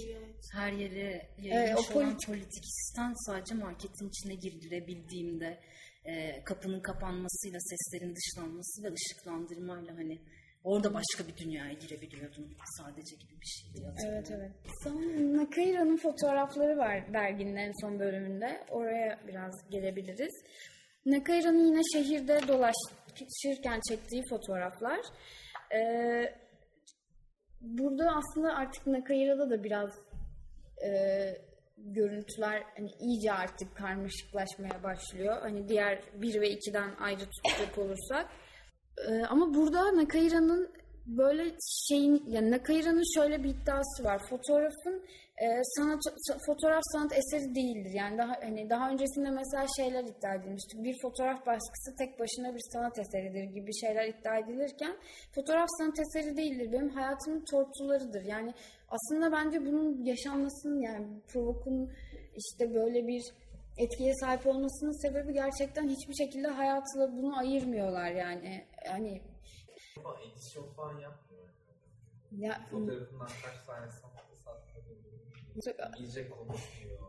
her yere Evet, yayılmış o olan politik- politik sistem sadece marketin içine girilebildiğimde e, kapının kapanmasıyla seslerin dışlanması ve ışıklandırmayla hani orada başka bir dünyaya girebiliyordun sadece gibi bir şeydi. Evet evet. Son Nakaira'nın fotoğrafları var derginin en son bölümünde. Oraya biraz gelebiliriz. Nakaira'nın yine şehirde dolaşırken çektiği fotoğraflar. Ee, burada aslında artık Nakaira'da da biraz e, görüntüler hani iyice artık karmaşıklaşmaya başlıyor. Hani diğer 1 ve 2'den ayrı tutacak olursak. Ee, ama burada Nakaira'nın böyle şeyin yani Nakaira'nın şöyle bir iddiası var. Fotoğrafın e, sanat sa- fotoğraf sanat eseri değildir. Yani daha hani daha öncesinde mesela şeyler iddia edilmişti. Bir fotoğraf baskısı tek başına bir sanat eseridir gibi şeyler iddia edilirken fotoğraf sanat eseri değildir. Benim hayatımın tortularıdır. Yani aslında bence bunun yaşanmasının yani provokun işte böyle bir etkiye sahip olmasının sebebi gerçekten hiçbir şekilde hayatla bunu ayırmıyorlar yani. Hani Ama edisyon falan yapmıyor. ya Fotoğrafından kaç tane sattı sattı. İyice konuşmuyor.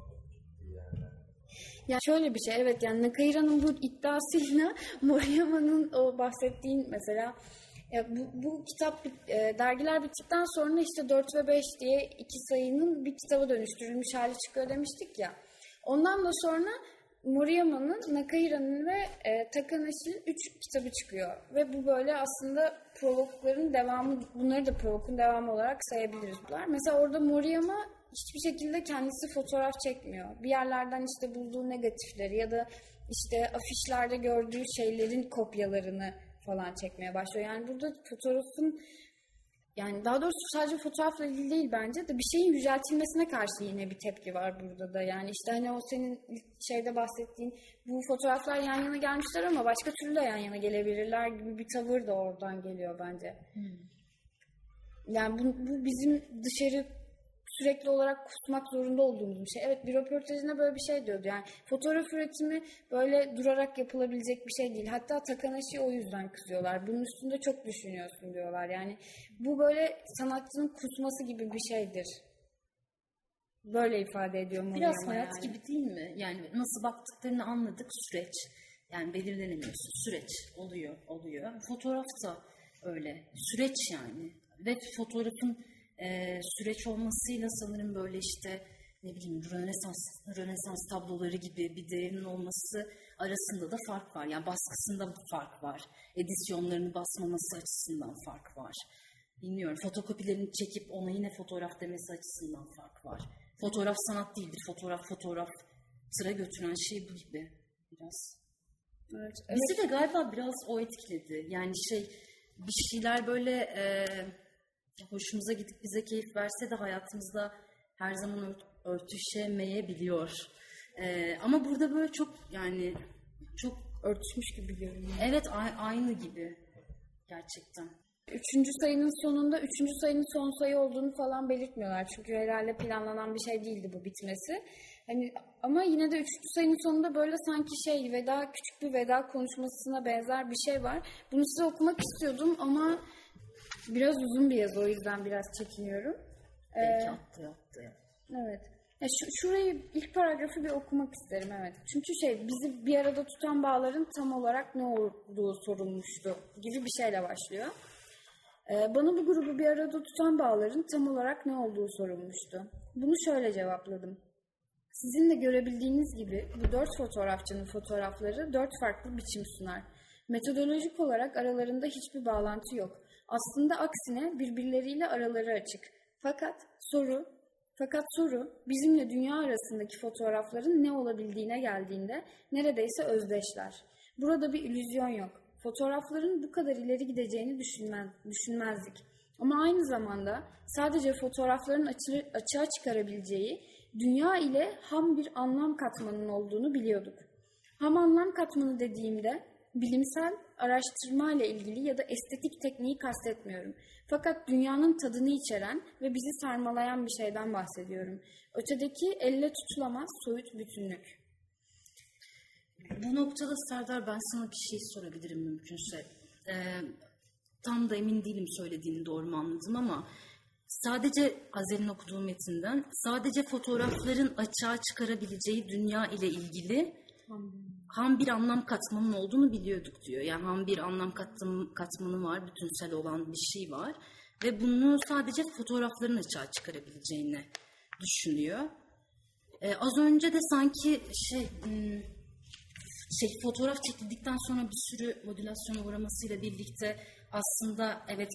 Yani. Ya şöyle bir şey evet yani Nakaira'nın bu iddiasıyla Moriyama'nın o bahsettiğin mesela ya bu, bu kitap e, dergiler bittikten sonra işte 4 ve 5 diye iki sayının bir kitaba dönüştürülmüş hali çıkıyor demiştik ya. Ondan da sonra Moriyama'nın, Nakaira'nın ve e, Takanashi'nin 3 kitabı çıkıyor. Ve bu böyle aslında provokların devamı, bunları da provokun devamı olarak sayabiliriz bunlar. Mesela orada Moriyama hiçbir şekilde kendisi fotoğraf çekmiyor. Bir yerlerden işte bulduğu negatifleri ya da işte afişlerde gördüğü şeylerin kopyalarını falan çekmeye başlıyor. Yani burada fotoğrafın yani daha doğrusu sadece fotoğrafla ilgili değil bence de bir şeyin yüceltilmesine karşı yine bir tepki var burada da. Yani işte hani o senin şeyde bahsettiğin bu fotoğraflar yan yana gelmişler ama başka türlü de yan yana gelebilirler gibi bir tavır da oradan geliyor bence. Yani bu, bu bizim dışarı sürekli olarak kusmak zorunda olduğumuz bir şey. Evet bir röportajında böyle bir şey diyordu. Yani fotoğraf üretimi böyle durarak yapılabilecek bir şey değil. Hatta Takanashi o yüzden kızıyorlar. Bunun üstünde çok düşünüyorsun diyorlar. Yani bu böyle sanatçının kusması gibi bir şeydir. Böyle ifade ediyor Biraz hayat yani. gibi değil mi? Yani nasıl baktıklarını anladık süreç. Yani belirlenemiyorsun. Süreç oluyor, oluyor. Fotoğraf da öyle. Süreç yani. Ve fotoğrafın e, süreç olmasıyla sanırım böyle işte ne bileyim Rönesans, Rönesans tabloları gibi bir değerinin olması arasında da fark var. Yani baskısında fark var. Edisyonlarını basmaması açısından fark var. Bilmiyorum. Fotokopilerini çekip ona yine fotoğraf demesi açısından fark var. Fotoğraf sanat değildir. Fotoğraf fotoğraf sıra götüren şey bu gibi biraz. Evet, Bizi de galiba biraz o etkiledi. Yani şey bir şeyler böyle e, hoşumuza gidip bize keyif verse de hayatımızda her zaman ört- örtüşemeyebiliyor. E, ama burada böyle çok yani çok örtüşmüş gibi görünüyor. evet a- aynı gibi gerçekten. Üçüncü sayının sonunda üçüncü sayının son sayı olduğunu falan belirtmiyorlar. Çünkü herhalde planlanan bir şey değildi bu bitmesi. Hani ama yine de üçüncü sayının sonunda böyle sanki şey veda küçük bir veda konuşmasına benzer bir şey var. Bunu size okumak istiyordum ama biraz uzun bir yazı o yüzden biraz çekiniyorum. Belki attı yaptı. Evet. Ya şu, şurayı ilk paragrafı bir okumak isterim evet. Çünkü şey bizi bir arada tutan bağların tam olarak ne olduğu sorulmuştu gibi bir şeyle başlıyor. Ee, bana bu grubu bir arada tutan bağların tam olarak ne olduğu sorulmuştu. Bunu şöyle cevapladım. Sizin de görebildiğiniz gibi bu dört fotoğrafçının fotoğrafları dört farklı biçim sunar. Metodolojik olarak aralarında hiçbir bağlantı yok. Aslında aksine birbirleriyle araları açık. Fakat soru, fakat soru bizimle dünya arasındaki fotoğrafların ne olabildiğine geldiğinde neredeyse özdeşler. Burada bir illüzyon yok. Fotoğrafların bu kadar ileri gideceğini düşünmez, düşünmezdik. Ama aynı zamanda sadece fotoğrafların açı, açığa çıkarabileceği dünya ile ham bir anlam katmanının olduğunu biliyorduk. Ham anlam katmanı dediğimde bilimsel araştırma ile ilgili ya da estetik tekniği kastetmiyorum. Fakat dünyanın tadını içeren ve bizi sarmalayan bir şeyden bahsediyorum. Ötedeki elle tutulamaz soyut bütünlük. Bu noktada Serdar ben sana bir şey sorabilirim mümkünse. Ee, tam da emin değilim söylediğini doğru mu anladım ama sadece Azel'in okuduğu metinden sadece fotoğrafların açığa çıkarabileceği dünya ile ilgili ham bir anlam katmanının olduğunu biliyorduk diyor. Yani ham bir anlam katmanı, katmanı var, bütünsel olan bir şey var ve bunu sadece fotoğrafların açığa çıkarabileceğini düşünüyor. Ee, az önce de sanki şey hmm, şey fotoğraf çekildikten sonra bir sürü modülasyona uğramasıyla birlikte aslında evet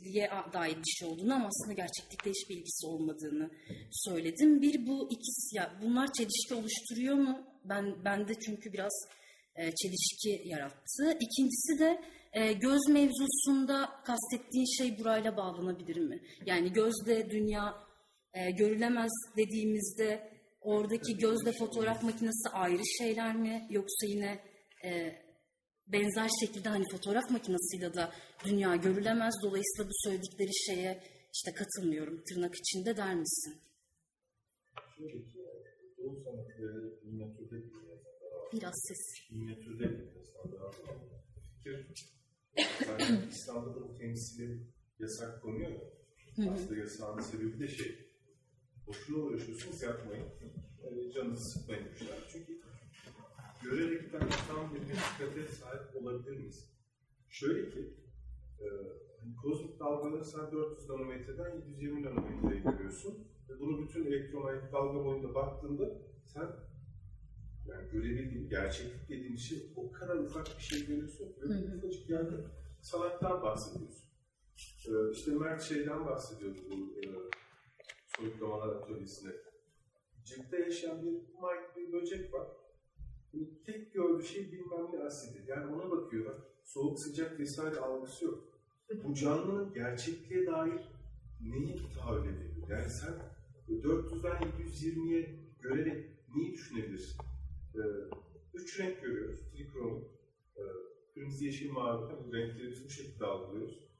gerçekliğe dair bir şey olduğunu ama aslında gerçeklikte hiçbir ilgisi olmadığını söyledim. Bir bu ikisi ya bunlar çelişki oluşturuyor mu? Ben bende çünkü biraz e, çelişki yarattı. İkincisi de e, göz mevzusunda kastettiğin şey burayla bağlanabilir mi? Yani gözle dünya e, görülemez dediğimizde oradaki gözle fotoğraf makinesi ayrı şeyler mi yoksa yine e, benzer şekilde hani fotoğraf makinesiyle de dünya görülemez dolayısıyla bu söyledikleri şeye işte katılmıyorum tırnak içinde der misin? Biraz ses. Minyatürde bir. Fikir, İslam'da da bu temsili yasak konuyor ya. Aslında yasağın sebebi de şey, boşuna uğraşıyorsunuz yapmayın. Yani canınızı sıkmayın görerekten tam bir hakikate sahip olabilir miyiz? Şöyle ki, e, hani kozmik dalgaları sen 400 nanometreden 720 nanometreye görüyorsun. Ve bunu bütün elektromanyetik dalga boyunda baktığında sen yani görebildiğin, gerçeklik dediğin şey o kadar ufak bir şey görüyorsun. Ve bu ufacık yerde sanattan bahsediyorsun. E, işte Mert şeyden bahsediyordu bu e, soyutlamalar atölyesinde. Cepte yaşayan bir mike bir böcek var. Yani tek gördüğü şey bilmem ne asidi. Yani ona bakıyor. Soğuk sıcak vesaire algısı yok. Bu canlının gerçekliğe dair neyi tahayyül ediyor? Yani sen 400'den 720'ye görerek neyi düşünebilirsin? Ee, üç renk görüyoruz. Trikronik. Ee, kırmızı, yeşil, mavi. Bu renkleri bu şekilde algılıyoruz.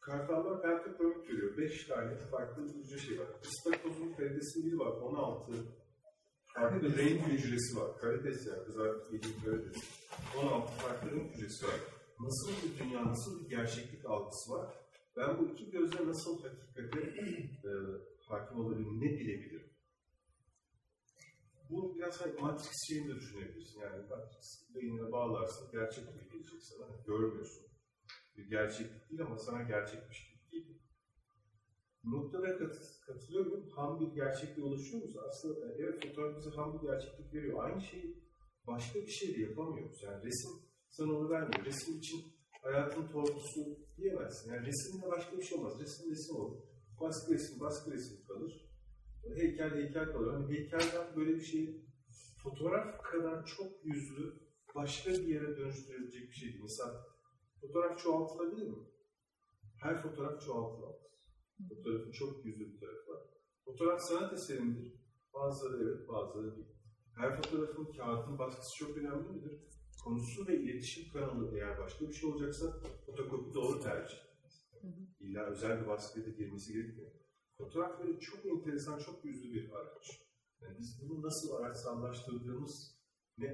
Kartallar pentakromik görüyor. 5 tane farklı hücre şey var. İstakozun karidesinin biri var. 16 farklı renk hücresi var. Karides yani kızartıp yediğim karides. 16 farklı renk hücresi var. Nasıl bir dünya, nasıl bir gerçeklik algısı var? Ben bu iki gözle nasıl hakikate e, hakim olabilirim, ne bilebilirim? Bu biraz hani Matrix şeyini de düşünebilirsin. Yani Matrix beynine bağlarsın, gerçeklik gelecek sana. Görmüyorsun. Bir gerçeklik değil ama sana gerçekmiş. Noktada kat, katılıyorum. Ham bir gerçekliğe ulaşıyoruz. Aslında e, evet fotoğraf bize ham bir gerçeklik veriyor. Aynı şeyi başka bir şeyle yapamıyoruz. Yani resim sana onu vermiyor. Resim için hayatın tortusu diyemezsin. Yani resimle başka bir şey olmaz. Resim resim olur. Baskı resim, baskı resim kalır. Heykel heykel kalır. Hani heykelden böyle bir şey fotoğraf kadar çok yüzlü başka bir yere dönüştürülecek bir şey değil. Mesela fotoğraf çoğaltılabilir mi? Her fotoğraf çoğaltılamaz. Fotoğrafın çok yüzlü bir tarafı var. Fotoğraf sanat eserindir. Bazıları evet, bazıları değil. Her fotoğrafın kağıtın baskısı çok önemli midir? Konusu ve iletişim kanalı eğer başka bir şey olacaksa fotokopi doğru tercih. İlla özel bir baskıya da girmesi gerekmiyor. Fotoğraf böyle çok enteresan, çok yüzlü bir araç. Yani biz bunu nasıl araçsallaştırdığımız, ne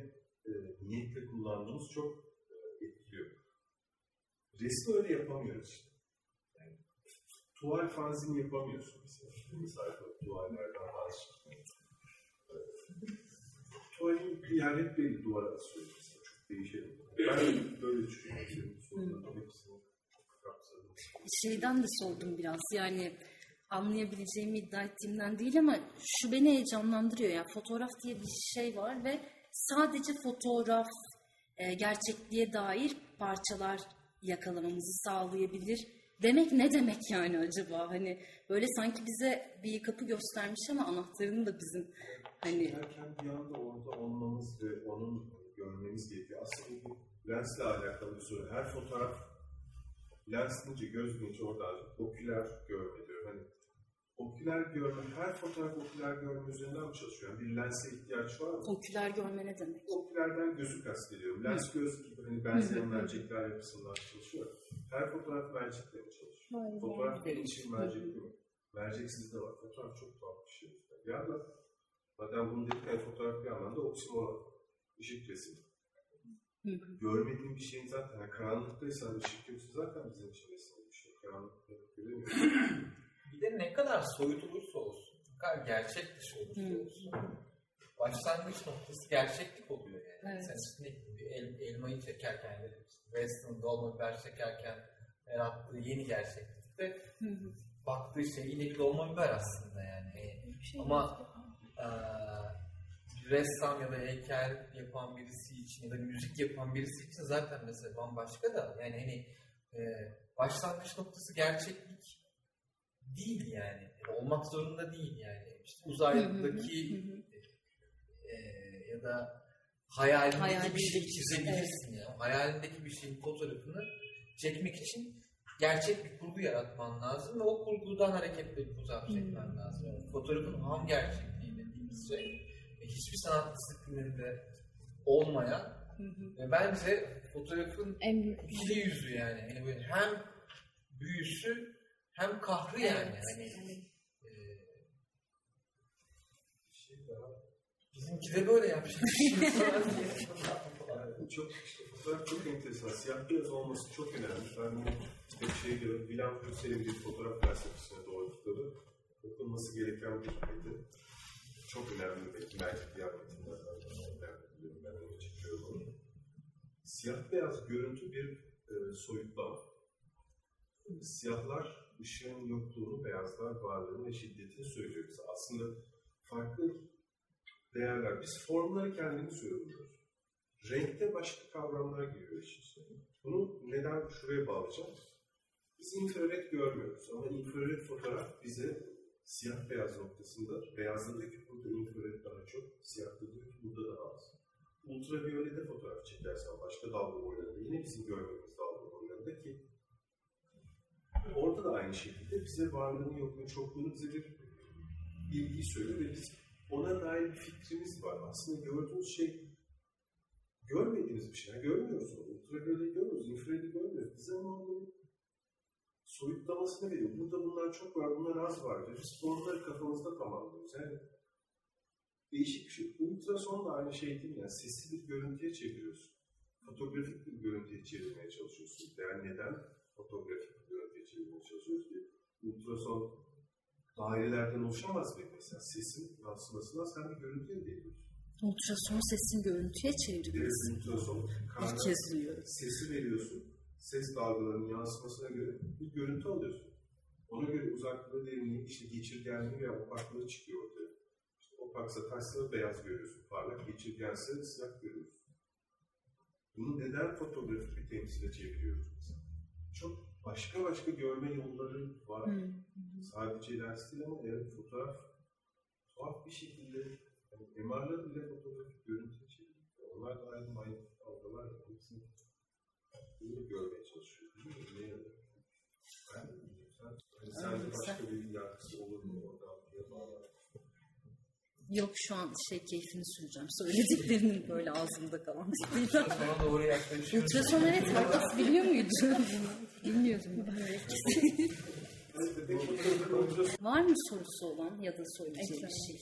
e, niyetle kullandığımız çok e, etkiliyor. Resmi öyle yapamıyoruz işte. Tuval fanzini yapamıyorsun mesela. Bir sayfa tuvallerden. E, Tuvalin bir yer hep belli duvara asıyor mesela. Çok değişelim. Ben böyle düşünüyorum. Sorunların hepsini kapsadım. şeyden de sordum biraz yani anlayabileceğimi iddia ettiğimden değil ama şu beni heyecanlandırıyor yani fotoğraf diye bir şey var ve sadece fotoğraf e, gerçekliğe dair parçalar yakalamamızı sağlayabilir demek ne demek yani acaba hani böyle sanki bize bir kapı göstermiş ama anahtarını da bizim hani Derken bir anda orada olmamız ve onun görmemiz gerekiyor. Aslında bu lensle alakalı bir soru. Her fotoğraf lens deyince göz deyince orada oküler görme diyor. Hani oküler görme, her fotoğraf oküler görme üzerinden mi çalışıyor? Yani bir lense ihtiyaç var mı? oküler görme ne demek? Okülerden gözü kastediyorum. Lens göz gibi hani benzeyen mercekler yapısından çalışıyor. Her fotoğraf mercekle mi çalışıyor? Hayır, Fotoğraf benim için mercekli mi? Merceksiz de var. Fotoğraf çok tuhaf bir şey. Bir anda zaten bunu dedik yani fotoğraf bir anlamda oksimoron. Işık resmi. Görmediğim bir şeyin zaten yani karanlıktaysan ışık yoksa zaten bizim için resim bir şey. Karanlıkta göremiyoruz. Bir de ne kadar soyut olursa olsun, ne kadar gerçek dışı olursa olsun, başlangıç noktası gerçeklik oluyor yani. Evet. Sen el, elmayı çekerken, işte Weston dolma biber çekerken yarattığı yeni gerçeklikte baktığı şey yine bir dolma biber aslında yani. Ama eee bir ressam ya da heykel yapan birisi için ya da müzik yapan birisi için zaten mesela bambaşka da yani hani eee, başlangıç noktası gerçeklik değil yani. Yani olmak zorunda değil yani. İşte uzaydaki ya da hayalindeki bir şey Hayalindeki, çizebilirsin ya. Hayalindeki bir şeyin fotoğrafını çekmek için gerçek bir kurgu yaratman lazım ve o kurgudan hareketle bir fotoğraf çekmen lazım. Yani fotoğrafın ham gerçekliği dediğimiz şey e, hiçbir sanat disiplininde olmayan ve bence fotoğrafın En iki yüzü yani. yani böyle hem büyüsü hem kahrı yani. Hani, e, şey daha bizimki de böyle. Yani çok işte fotoğraf çok enteresan. Siyah beyaz olması çok önemli. Ben bunu hep şey diyorum. William Purcell'in bir fotoğraf felsefesine doğru kitabı okunması gereken bir şeydi. Çok önemli bir mercek. Ben biliyorum, ben onu çekiyorum onu. Siyah beyaz görüntü bir e, soyutlama. Siyahlar ışığın yokluğunu, beyazlar varlığını ve şiddetini söylüyor bize. Aslında farklı değerler. Biz formları kendimiz söylüyoruz. Renkte başka kavramlar giriyor içine. Bunu neden şuraya bağlayacağım? Biz infrared görmüyoruz ama infrared fotoğraf bize siyah beyaz noktasında beyazda diyor burada infrared daha çok, siyahta diyor ki burada daha az. Ultraviyolede fotoğraf çekersen başka dalga boylarında yine bizim görmediğimiz dalga boylarında ki orada da aynı şekilde bize varlığını yokluğunu çokluğunu bize bir bilgi söylüyor ve biz ona dair bir fikrimiz var. Aslında gördüğümüz şey görmediğimiz bir şey. Yani görmüyoruz onu. Ultraviyoleti görmüyoruz, infraredi görmüyoruz. Bize ama onun soyutlamasını veriyor. Burada bunlar çok var, bunlar az var. Biz onları kafamızda tamamlıyoruz. Yani değişik bir şey. Ultrason da aynı şey değil? Yani sesli bir görüntüye çeviriyorsun. Fotoğrafik bir görüntüye çevirmeye çalışıyorsun. Yani neden fotoğrafik bir görüntüye çevirmeye çalışıyoruz ki? Ultrason dairelerden oluşamaz bir mesela. Sesin yansımasına sen bir görüntü elde ediyorsun. Ultrason sesin görüntüye çevrilmesi. Evet, ultrason İlk kez duyuyorum. sesi veriyorsun. Ses dalgalarının yansımasına göre bir görüntü alıyorsun. Ona göre uzaklığı, derinliği, işte geçirgenliği veya opaklığı çıkıyor ortaya. İşte opaksa taşsa beyaz görüyorsun, parlak, geçirgense siyah görüyorsun. Bunu neden fotoğrafik bir temsile çeviriyoruz biz? Çok başka başka görme yolları var. Sadece lens değil ama yani fotoğraf tuhaf bir şekilde yani MR'lar bile fotoğrafik görüntü çeviriyor. Onlar da aynı manyetik algılar. Hepsini bunu görmeye çalışıyor. Ne yazık? Ben de bilmiyorum. Sen, hani sence başka bir yargısı olur mu oradan diye bağlar. Yok şu an şey keyfini süreceğim. Söylediklerinin böyle ağzımda kalan. Ultrason evet herkes biliyor muydu? Bilmiyordum. Var mı sorusu olan ya da söyleyeceği bir şey?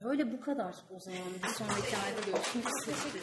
Öyle bu kadar o zaman. Bir sonraki ayda görüşmek üzere.